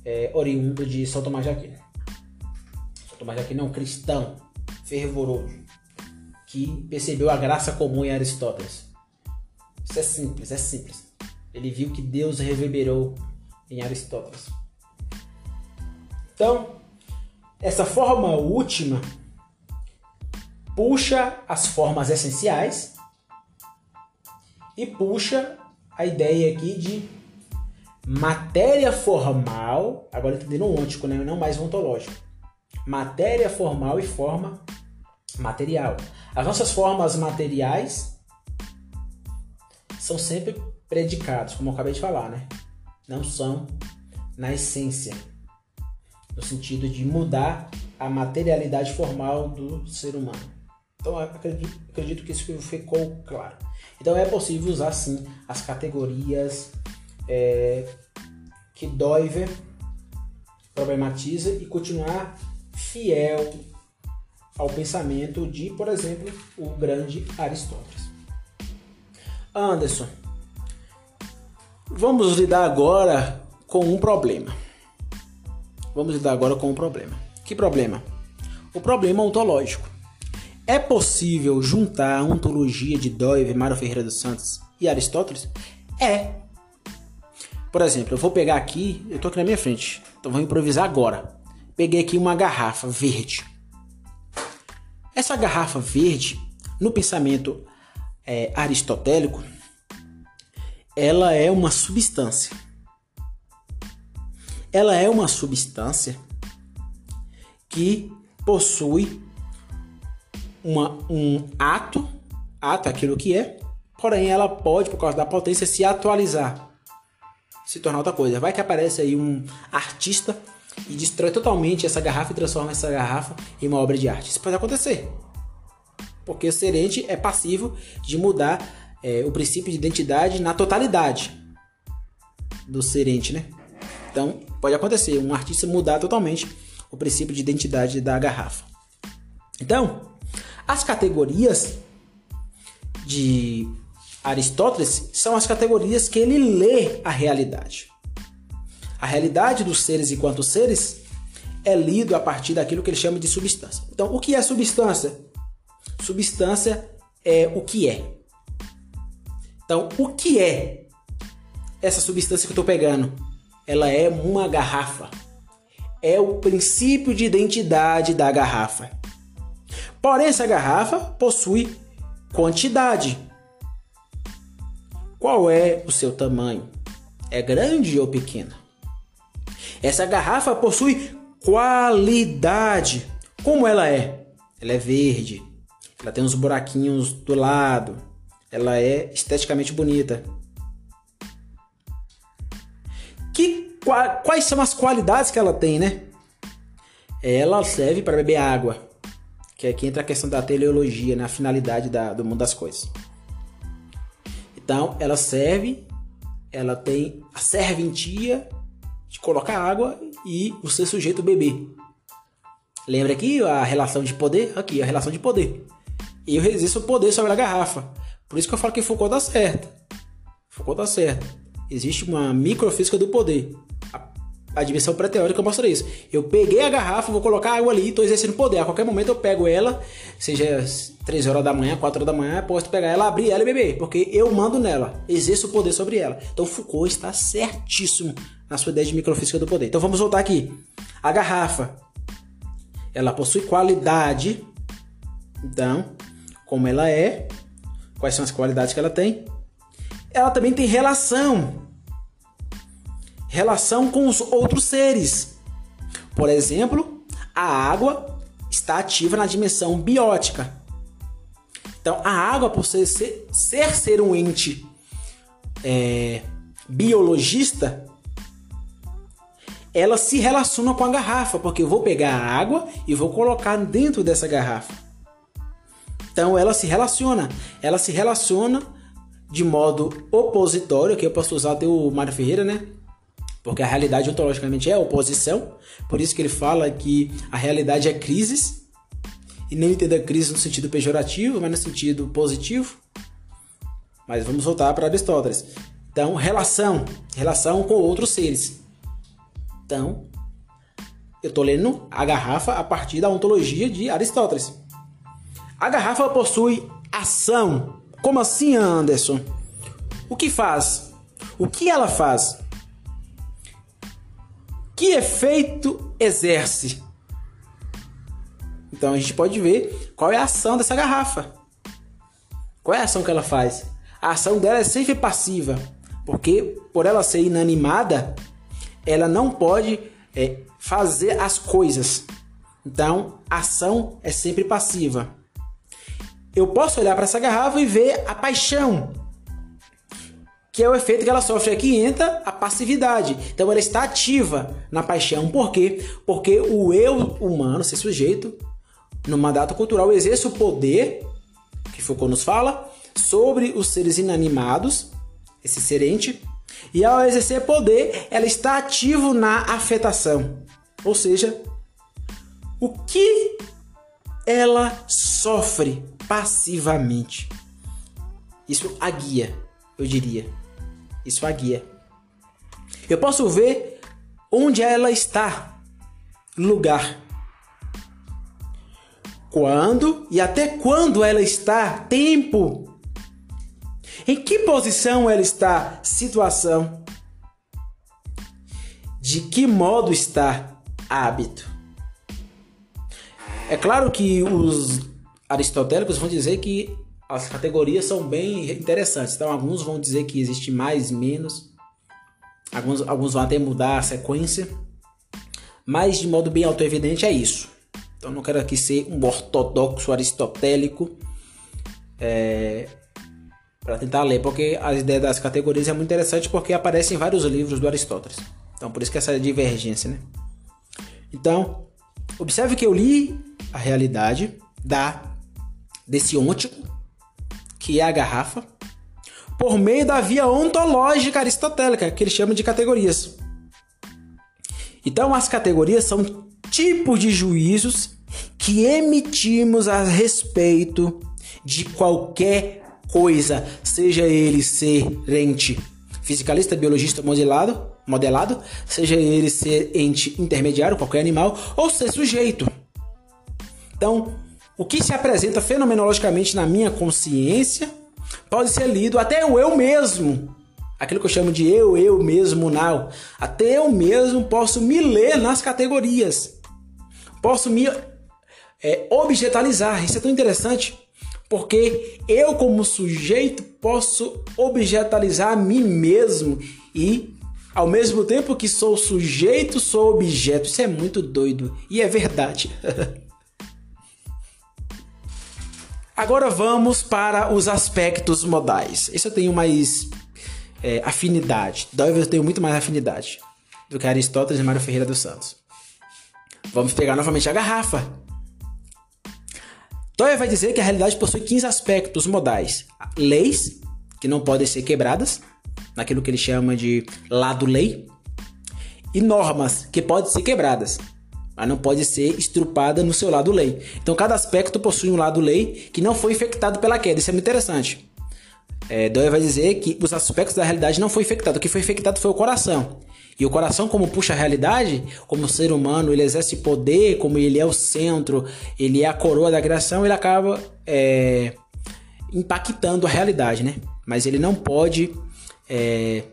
é oriundo de São Tomás de Aquino. São Tomás de Aquino é um cristão fervoroso que percebeu a graça comum em Aristóteles. Isso é simples, é simples. Ele viu que Deus reverberou em Aristóteles. Então, essa forma última puxa as formas essenciais e puxa a ideia aqui de matéria formal, agora entendendo o ôntico, né? não mais ontológico. Matéria formal e forma material. As nossas formas materiais são sempre predicados, como eu acabei de falar, né? Não são na essência, no sentido de mudar a materialidade formal do ser humano. Então acredito, acredito que isso ficou claro. Então é possível usar sim as categorias é, que Doiver problematiza e continuar fiel ao pensamento de, por exemplo, o grande Aristóteles. Anderson, vamos lidar agora com um problema. Vamos lidar agora com um problema. Que problema? O problema ontológico. É possível juntar a ontologia de Doive, Mário Ferreira dos Santos e Aristóteles? É. Por exemplo, eu vou pegar aqui, eu tô aqui na minha frente, então vou improvisar agora. Peguei aqui uma garrafa verde. Essa garrafa verde, no pensamento é, aristotélico, ela é uma substância. Ela é uma substância que possui uma, um ato, ato é aquilo que é, porém ela pode, por causa da potência, se atualizar, se tornar outra coisa. Vai que aparece aí um artista e destrói totalmente essa garrafa e transforma essa garrafa em uma obra de arte. Isso pode acontecer, porque o serente é passivo de mudar é, o princípio de identidade na totalidade do serente, né? Então pode acontecer um artista mudar totalmente o princípio de identidade da garrafa. Então, as categorias de Aristóteles são as categorias que ele lê a realidade. A realidade dos seres enquanto seres é lido a partir daquilo que ele chama de substância. Então, o que é substância? Substância é o que é. Então, o que é essa substância que eu estou pegando? Ela é uma garrafa. É o princípio de identidade da garrafa. Porém, essa garrafa possui quantidade. Qual é o seu tamanho? É grande ou pequena? Essa garrafa possui qualidade. Como ela é? Ela é verde. Ela tem uns buraquinhos do lado. Ela é esteticamente bonita. Que, quais são as qualidades que ela tem, né? Ela serve para beber água que aqui entra a questão da teleologia, na né? finalidade da, do mundo das coisas. Então, ela serve, ela tem a serventia de colocar água e o ser sujeito beber. Lembra aqui a relação de poder? Aqui, a relação de poder. Eu resisto o poder sobre a garrafa. Por isso que eu falo que Foucault dá certo. Foucault dá certo. Existe uma microfísica do poder a dimensão pré-teórica mostra isso. Eu peguei a garrafa, vou colocar água ali estou exercendo poder. A qualquer momento eu pego ela, seja 3 horas da manhã, 4 horas da manhã, posso pegar ela, abrir ela e beber, porque eu mando nela, exerço o poder sobre ela. Então Foucault está certíssimo na sua ideia de microfísica do poder. Então vamos voltar aqui. A garrafa, ela possui qualidade. Então, como ela é, quais são as qualidades que ela tem? Ela também tem relação relação com os outros seres. Por exemplo, a água está ativa na dimensão biótica. Então, a água, por ser ser, ser, um ente é, biologista, ela se relaciona com a garrafa, porque eu vou pegar a água e vou colocar dentro dessa garrafa. Então, ela se relaciona. Ela se relaciona de modo opositório, que eu posso usar até o Mário Ferreira, né? Porque a realidade ontologicamente é oposição. Por isso que ele fala que a realidade é crises e não entenda crise no sentido pejorativo, mas no sentido positivo. Mas vamos voltar para Aristóteles. Então, relação, relação com outros seres. Então, eu estou lendo a garrafa a partir da ontologia de Aristóteles. A garrafa possui ação. Como assim, Anderson? O que faz? O que ela faz? Que efeito exerce? Então a gente pode ver qual é a ação dessa garrafa. Qual é a ação que ela faz? A ação dela é sempre passiva, porque por ela ser inanimada, ela não pode é, fazer as coisas. Então a ação é sempre passiva. Eu posso olhar para essa garrafa e ver a paixão, que é o efeito que ela sofre aqui entra a passividade. Então ela está ativa na paixão. Por quê? Porque o eu humano, ser sujeito, no mandato cultural exerce o poder, que Foucault nos fala, sobre os seres inanimados, esse serente, e ao exercer poder, ela está ativo na afetação. Ou seja, o que ela sofre passivamente. Isso a guia, eu diria. Isso a guia. Eu posso ver onde ela está, lugar quando e até quando ela está, tempo. Em que posição ela está, situação. De que modo está, hábito. É claro que os aristotélicos vão dizer que as categorias são bem interessantes. Então, alguns vão dizer que existe mais, menos. Alguns, alguns vão até mudar a sequência. Mas, de modo bem autoevidente, é isso. Então não quero aqui ser um ortodoxo aristotélico é, para tentar ler, porque as ideias das categorias é muito interessante porque aparece em vários livros do Aristóteles. Então por isso que essa divergência, né? Então, observe que eu li a realidade da desse ôntico, que é a garrafa, por meio da via ontológica aristotélica, que ele chama de categorias. Então as categorias são tipos de juízos que emitimos a respeito de qualquer coisa, seja ele ser ente fisicalista, biologista modelado, modelado, seja ele ser ente intermediário, qualquer animal, ou ser sujeito. Então, o que se apresenta fenomenologicamente na minha consciência pode ser lido até o eu mesmo. Aquilo que eu chamo de eu, eu mesmo, now. Até eu mesmo posso me ler nas categorias. Posso me é, objetalizar. Isso é tão interessante porque eu, como sujeito, posso objetalizar a mim mesmo e, ao mesmo tempo que sou sujeito, sou objeto. Isso é muito doido e é verdade. Agora vamos para os aspectos modais. Isso eu tenho mais é, afinidade. Dove eu tenho muito mais afinidade do que Aristóteles e Mário Ferreira dos Santos. Vamos pegar novamente a garrafa. Toya vai dizer que a realidade possui 15 aspectos modais: leis, que não podem ser quebradas, naquilo que ele chama de lado-lei, e normas, que podem ser quebradas, mas não pode ser estrupada no seu lado-lei. Então, cada aspecto possui um lado-lei que não foi infectado pela queda. Isso é muito interessante. É, Doyle vai dizer que os aspectos da realidade não foi infectado. O que foi infectado foi o coração. E o coração, como puxa a realidade, como ser humano, ele exerce poder, como ele é o centro, ele é a coroa da criação, ele acaba é, impactando a realidade, né? Mas ele não pode, é,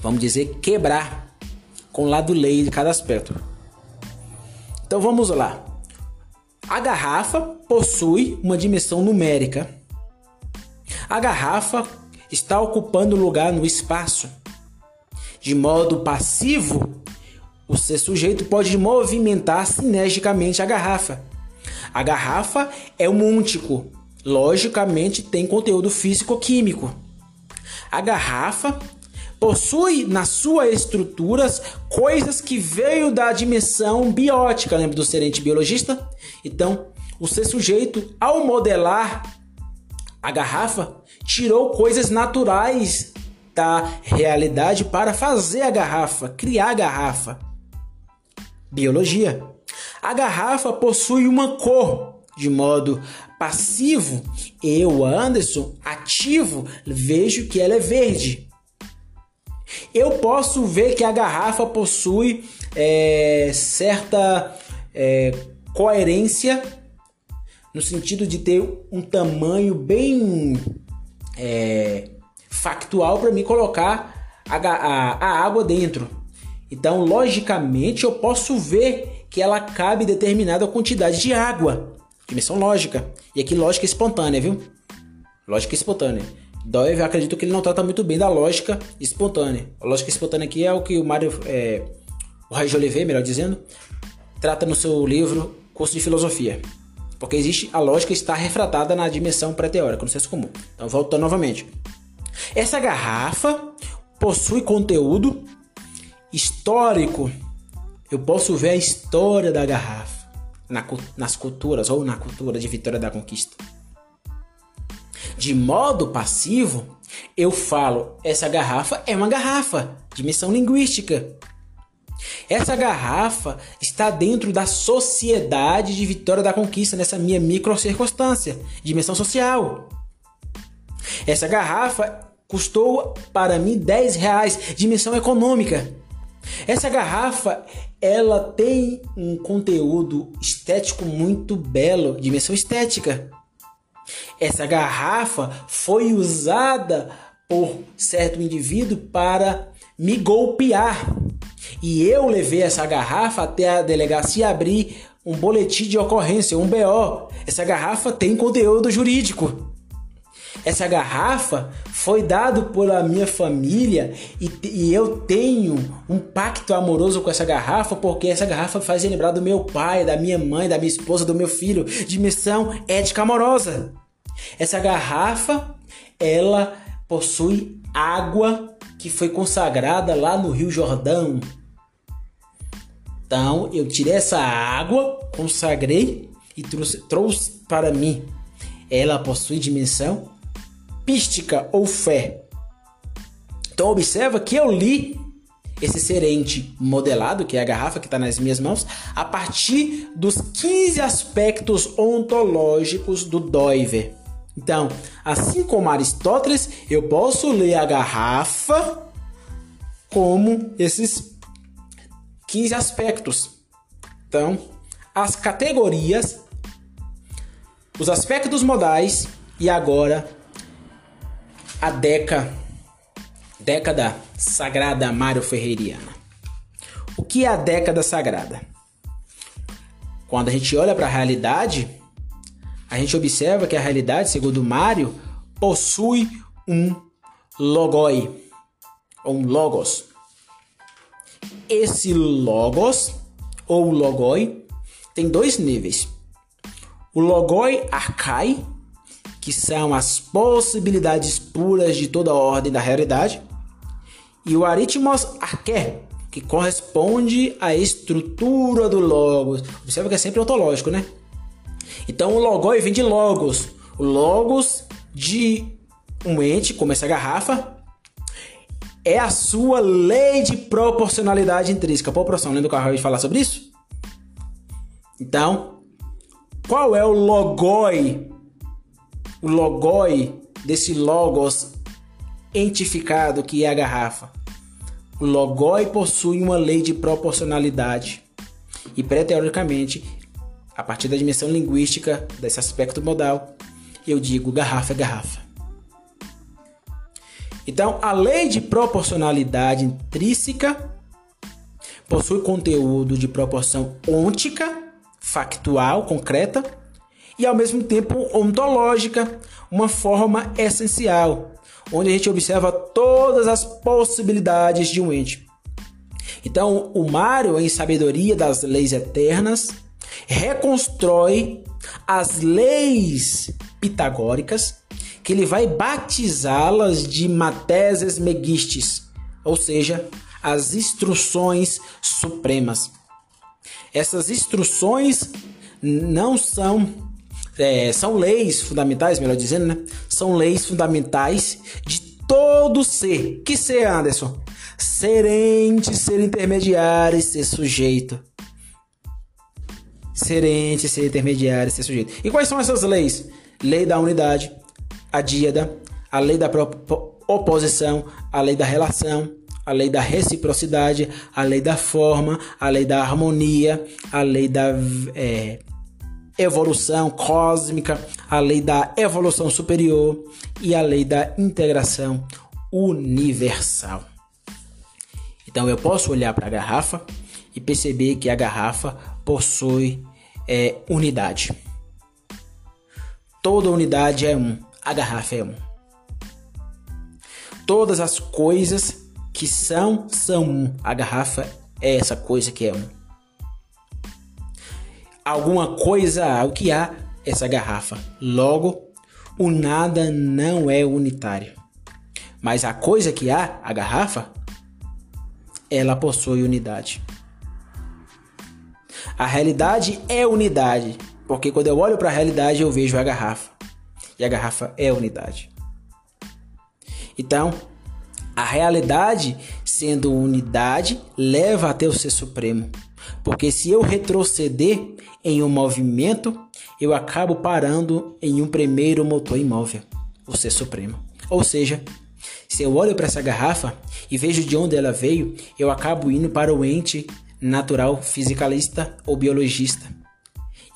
vamos dizer, quebrar com o lado lei de cada aspecto. Então vamos lá. A garrafa possui uma dimensão numérica. A garrafa está ocupando lugar no espaço de modo passivo, o ser sujeito pode movimentar sinergicamente a garrafa. A garrafa é um úntico, logicamente tem conteúdo físico-químico. A garrafa possui nas suas estruturas coisas que veio da dimensão biótica, lembra do serente biologista? Então, o ser sujeito, ao modelar a garrafa, tirou coisas naturais da realidade para fazer a garrafa, criar a garrafa. Biologia. A garrafa possui uma cor, de modo passivo. Eu, Anderson, ativo, vejo que ela é verde. Eu posso ver que a garrafa possui é, certa é, coerência no sentido de ter um tamanho bem é, factual para me colocar a, a, a água dentro. Então, logicamente, eu posso ver que ela cabe determinada quantidade de água. Dimensão lógica. E aqui lógica espontânea, viu? Lógica espontânea. Doyle, acredito que ele não trata muito bem da lógica espontânea. A lógica espontânea aqui é o que o Mário, é, o Raio Oliveira, melhor dizendo, trata no seu livro Curso de Filosofia. Porque existe a lógica está refratada na dimensão pré-teórica, no senso comum. Então, voltando novamente. Essa garrafa possui conteúdo histórico. Eu posso ver a história da garrafa na, nas culturas ou na cultura de Vitória da Conquista. De modo passivo, eu falo: essa garrafa é uma garrafa, dimensão linguística. Essa garrafa está dentro da sociedade de Vitória da Conquista, nessa minha micro circunstância, dimensão social. Essa garrafa custou para mim 10 reais, dimensão econômica. Essa garrafa ela tem um conteúdo estético muito belo, dimensão estética. Essa garrafa foi usada por certo indivíduo para me golpear. E eu levei essa garrafa até a delegacia abrir um boletim de ocorrência, um BO. Essa garrafa tem conteúdo jurídico. Essa garrafa foi dado pela minha família e, e, eu tenho um pacto amoroso com essa garrafa porque essa garrafa faz lembrar do meu pai, da minha mãe, da minha esposa, do meu filho, de missão ética amorosa. Essa garrafa, ela possui água que foi consagrada lá no Rio Jordão. Então, eu tirei essa água, consagrei e trouxe, trouxe para mim. Ela possui dimensão pística ou fé. Então, observa que eu li esse serente modelado, que é a garrafa que está nas minhas mãos, a partir dos 15 aspectos ontológicos do Doiver. Então, assim como Aristóteles, eu posso ler a garrafa como esses 15 aspectos. Então, as categorias, os aspectos modais e agora a década, década sagrada Mário Ferreiriana. O que é a década sagrada? Quando a gente olha para a realidade, a gente observa que a realidade, segundo Mário, possui um logoi, ou um logos. Esse logos, ou logoi, tem dois níveis. O logoi arcai, que são as possibilidades puras de toda a ordem da realidade, e o aritmos arqué, que corresponde à estrutura do logos. Observa que é sempre ontológico, né? Então o logoi vem de logos. O logos de um ente, como essa garrafa, é a sua lei de proporcionalidade intrínseca. Proporção, lembra que eu acabei de falar sobre isso? Então, qual é o logoi? O logoi desse logos entificado que é a garrafa. O logoi possui uma lei de proporcionalidade e pré-teoricamente a partir da dimensão linguística desse aspecto modal, eu digo garrafa é garrafa. Então, a lei de proporcionalidade intrínseca possui conteúdo de proporção ôntica, factual, concreta, e ao mesmo tempo ontológica, uma forma essencial, onde a gente observa todas as possibilidades de um ente. Então, o Mário, em Sabedoria das Leis Eternas, reconstrói as leis pitagóricas, que ele vai batizá-las de mateses megistes, ou seja, as instruções supremas. Essas instruções não são é, são leis fundamentais, melhor dizendo, né? São leis fundamentais de todo ser. Que ser, Anderson? Ser ente, ser intermediário e ser sujeito. Ser ente, ser intermediário ser sujeito. E quais são essas leis? Lei da unidade, a díada, a lei da oposição, a lei da relação, a lei da reciprocidade, a lei da forma, a lei da harmonia, a lei da é, evolução cósmica, a lei da evolução superior e a lei da integração universal. Então eu posso olhar para a garrafa e perceber que a garrafa possui é, unidade. Toda unidade é um, a garrafa é um. Todas as coisas que são, são um. A garrafa é essa coisa que é um. Alguma coisa, o que há essa garrafa. Logo, o nada não é unitário. Mas a coisa que há, a garrafa, ela possui unidade. A realidade é unidade, porque quando eu olho para a realidade eu vejo a garrafa. E a garrafa é unidade. Então, a realidade, sendo unidade, leva até o ser supremo. Porque se eu retroceder em um movimento, eu acabo parando em um primeiro motor imóvel, o ser supremo. Ou seja, se eu olho para essa garrafa e vejo de onde ela veio, eu acabo indo para o ente natural fisicalista ou biologista.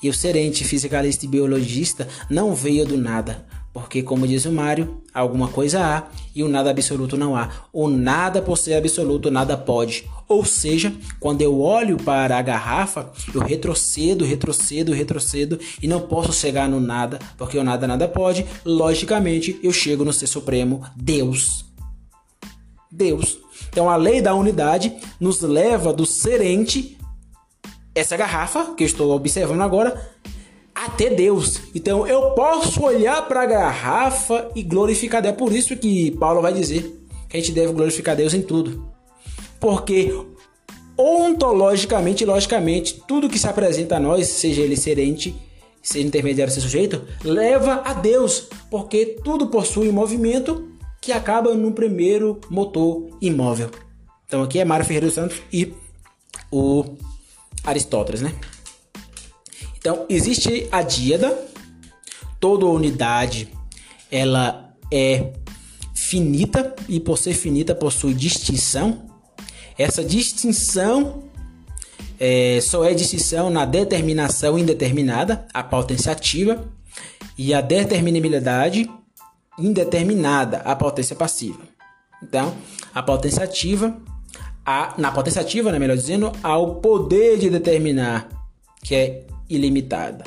E o ser ente fisicalista e biologista não veio do nada, porque, como diz o Mário, alguma coisa há e o nada absoluto não há. O nada por ser absoluto, nada pode. Ou seja, quando eu olho para a garrafa, eu retrocedo, retrocedo, retrocedo e não posso chegar no nada, porque o nada nada pode. Logicamente, eu chego no ser supremo, Deus. Deus. Então, a lei da unidade nos leva do serente, essa garrafa que eu estou observando agora, até Deus. Então eu posso olhar para a garrafa e glorificar Deus. É por isso que Paulo vai dizer que a gente deve glorificar Deus em tudo. Porque ontologicamente, logicamente, tudo que se apresenta a nós, seja ele serente, seja intermediário, seja sujeito, leva a Deus, porque tudo possui movimento que acaba no primeiro motor imóvel. Então aqui é Mário Ferreira dos Santos e o Aristóteles, né? Então, existe a díada, toda unidade ela é finita e por ser finita possui distinção. Essa distinção é, só é distinção na determinação indeterminada, a potência ativa, e a determinabilidade indeterminada, a potência passiva. Então, a potência ativa, a, na potência ativa, né, melhor dizendo, há o poder de determinar, que é ilimitada.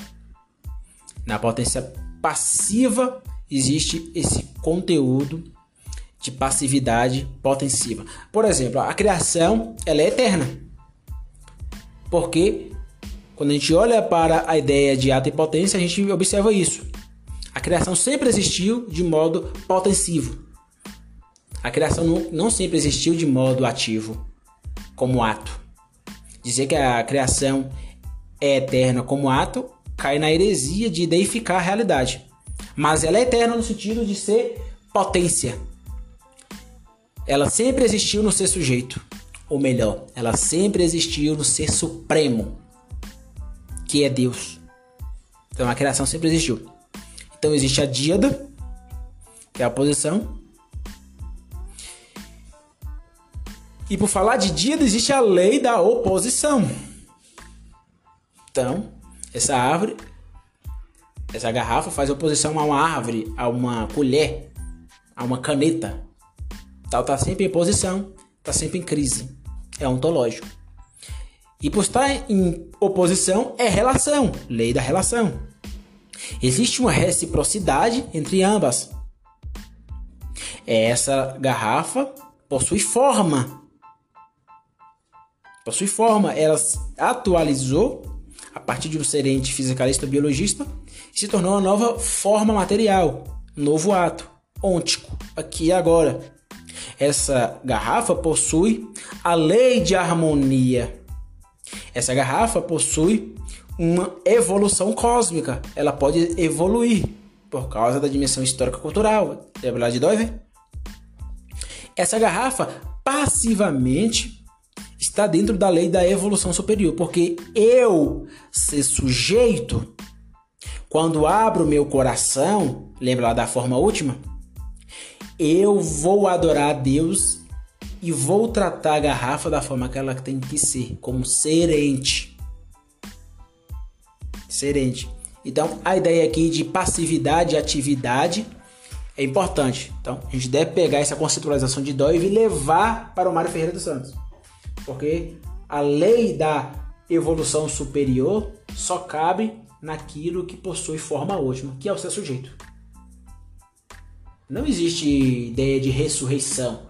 Na potência passiva existe esse conteúdo de passividade potensiva. Por exemplo, a criação ela é eterna. Porque quando a gente olha para a ideia de ato e potência, a gente observa isso. A criação sempre existiu de modo potensivo. A criação não, não sempre existiu de modo ativo, como ato. Dizer que a criação é eterna como ato, cai na heresia de deificar a realidade. Mas ela é eterna no sentido de ser potência. Ela sempre existiu no ser sujeito. Ou melhor, ela sempre existiu no ser supremo, que é Deus. Então a criação sempre existiu. Então existe a díada, que é a posição. E por falar de díada, existe a lei da oposição. Então, essa árvore, essa garrafa faz oposição a uma árvore, a uma colher, a uma caneta. Tal tá sempre em posição, tá sempre em crise. É ontológico. E por estar em oposição é relação, lei da relação. Existe uma reciprocidade entre ambas. Essa garrafa possui forma. Possui forma, ela atualizou a partir de um serente fisicalista biologista e se tornou uma nova forma material, um novo ato, ôntico, aqui e agora. Essa garrafa possui a lei de harmonia. Essa garrafa possui uma evolução cósmica. Ela pode evoluir por causa da dimensão histórica cultural. Lembra de Doiver? Essa garrafa passivamente está dentro da lei da evolução superior, porque eu ser sujeito, quando abro meu coração, lembra lá da forma última? Eu vou adorar a Deus e vou tratar a garrafa da forma que ela tem que ser, como serente. Serente. Então, a ideia aqui de passividade e atividade é importante. Então, a gente deve pegar essa conceitualização de Dói e levar para o Mário Ferreira dos Santos. Porque a lei da evolução superior só cabe naquilo que possui forma última, que é o seu sujeito. Não existe ideia de ressurreição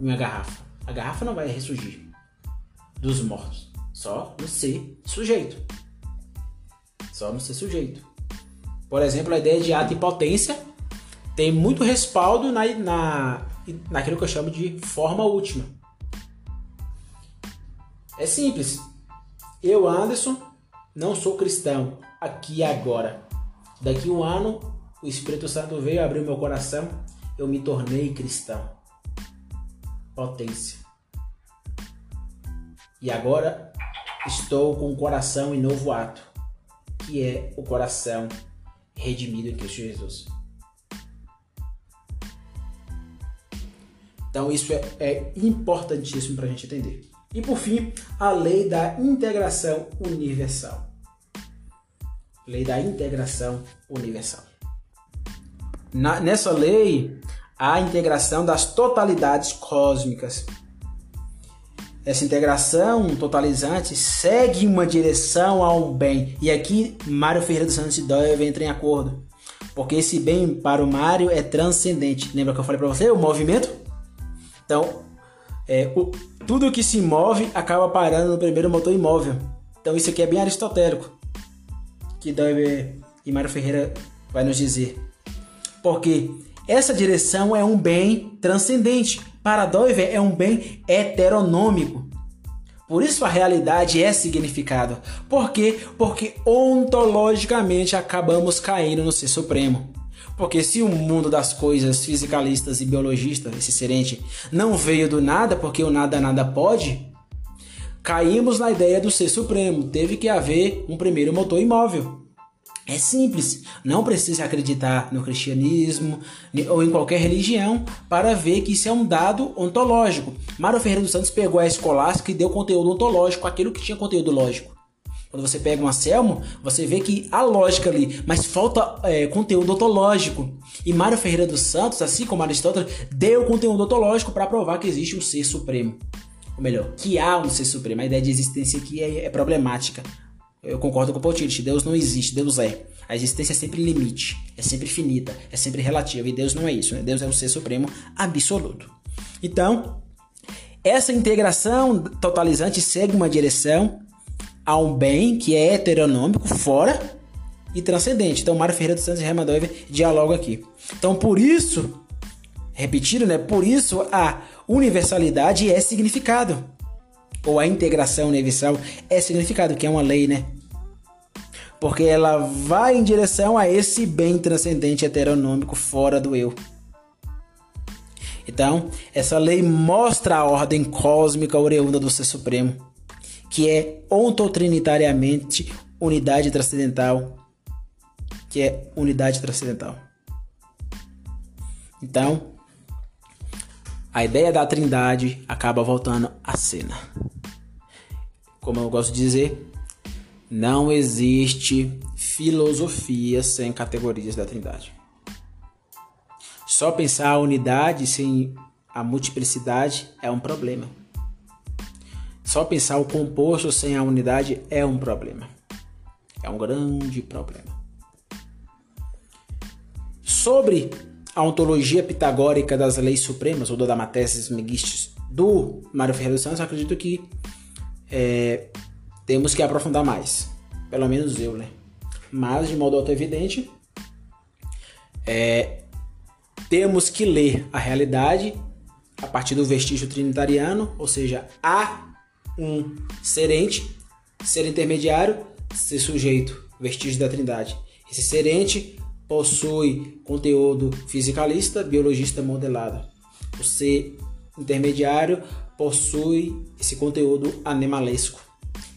em uma garrafa. A garrafa não vai ressurgir dos mortos, só no ser sujeito. Só no ser sujeito. Por exemplo, a ideia de ato e potência tem muito respaldo na, na, naquilo que eu chamo de forma última. É simples. Eu, Anderson, não sou cristão aqui e agora. Daqui um ano, o Espírito Santo veio abrir meu coração, eu me tornei cristão. Potência. E agora estou com o coração em novo ato, que é o coração redimido em Cristo Jesus. Então isso é, é importantíssimo para a gente entender. E por fim, a lei da integração universal. Lei da integração universal. Na, nessa lei, há a integração das totalidades cósmicas. Essa integração totalizante segue uma direção a um bem. E aqui, Mário Ferreira dos Santos e Doyle entram em acordo. Porque esse bem para o Mário é transcendente. Lembra que eu falei para você? O movimento então, é, o, tudo que se move acaba parando no primeiro motor imóvel. Então, isso aqui é bem aristotélico, que Doiber e Mário Ferreira vai nos dizer. Porque essa direção é um bem transcendente. Para Doiver é um bem heteronômico. Por isso a realidade é significado. Por quê? Porque ontologicamente acabamos caindo no ser supremo. Porque se o mundo das coisas fisicalistas e biologistas, esse serente, não veio do nada, porque o nada nada pode, caímos na ideia do ser supremo. Teve que haver um primeiro motor imóvel. É simples, não precisa acreditar no cristianismo ou em qualquer religião para ver que isso é um dado ontológico. Mário Ferreira dos Santos pegou a escolástica e deu conteúdo ontológico, aquilo que tinha conteúdo lógico. Quando você pega um Anselmo, você vê que há lógica ali, mas falta é, conteúdo ontológico. E Mário Ferreira dos Santos, assim como Aristóteles, deu conteúdo ontológico para provar que existe um ser supremo. Ou melhor, que há um ser supremo. A ideia de existência aqui é, é problemática. Eu concordo com o Potirit, Deus não existe, Deus é. A existência é sempre limite, é sempre finita, é sempre relativa. E Deus não é isso, né? Deus é o ser supremo absoluto. Então, essa integração totalizante segue uma direção a um bem que é heteronômico, fora e transcendente. Então, Mário Ferreira dos Santos e Herman Doiver dialogam aqui. Então, por isso, repetindo, né? Por isso a universalidade é significado. Ou a integração universal é significado, que é uma lei, né? Porque ela vai em direção a esse bem transcendente heteronômico fora do eu. Então, essa lei mostra a ordem cósmica oriunda do Ser Supremo que é ontotrinitariamente unidade transcendental, que é unidade transcendental. Então, a ideia da trindade acaba voltando à cena. Como eu gosto de dizer, não existe filosofia sem categorias da trindade. Só pensar a unidade sem a multiplicidade é um problema. Só pensar o composto sem a unidade é um problema. É um grande problema. Sobre a ontologia pitagórica das leis supremas, ou da Mathesis Megistes, do Mário Ferreira dos Santos, acredito que é, temos que aprofundar mais. pelo menos eu, né? Mas, de modo auto-evidente, é, temos que ler a realidade a partir do vestígio trinitariano, ou seja, há um serente, ser intermediário, ser sujeito, vestígio da trindade. Esse serente possui conteúdo fisicalista, biologista modelado. O ser intermediário possui esse conteúdo animalesco.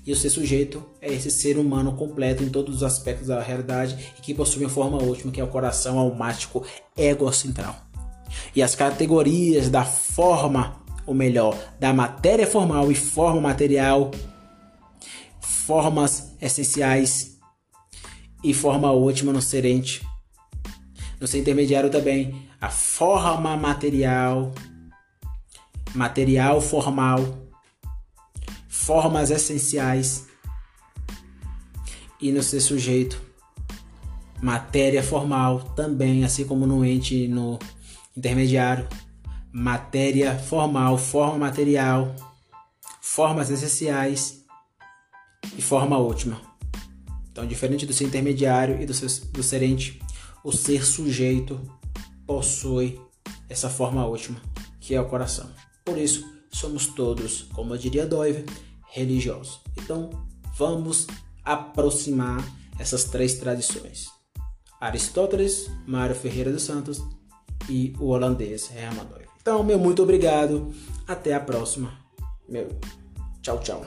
E o ser sujeito é esse ser humano completo em todos os aspectos da realidade e que possui uma forma última, que é o coração almático egocentral. E as categorias da forma, ou melhor, da matéria formal e forma material, formas essenciais e forma última no serente. No ser intermediário também, a forma material, material formal, formas essenciais e no ser sujeito, matéria formal também, assim como no ente no intermediário, matéria formal, forma material, formas essenciais e forma última. Então, diferente do ser intermediário e do, ser, do serente, o ser sujeito possui essa forma última, que é o coração. Por isso, somos todos, como eu diria Doiver, religiosos. Então, vamos aproximar essas três tradições. Aristóteles, Mário Ferreira dos Santos e o holandês Herman Doiver. Então, meu muito obrigado. Até a próxima. Meu tchau, tchau.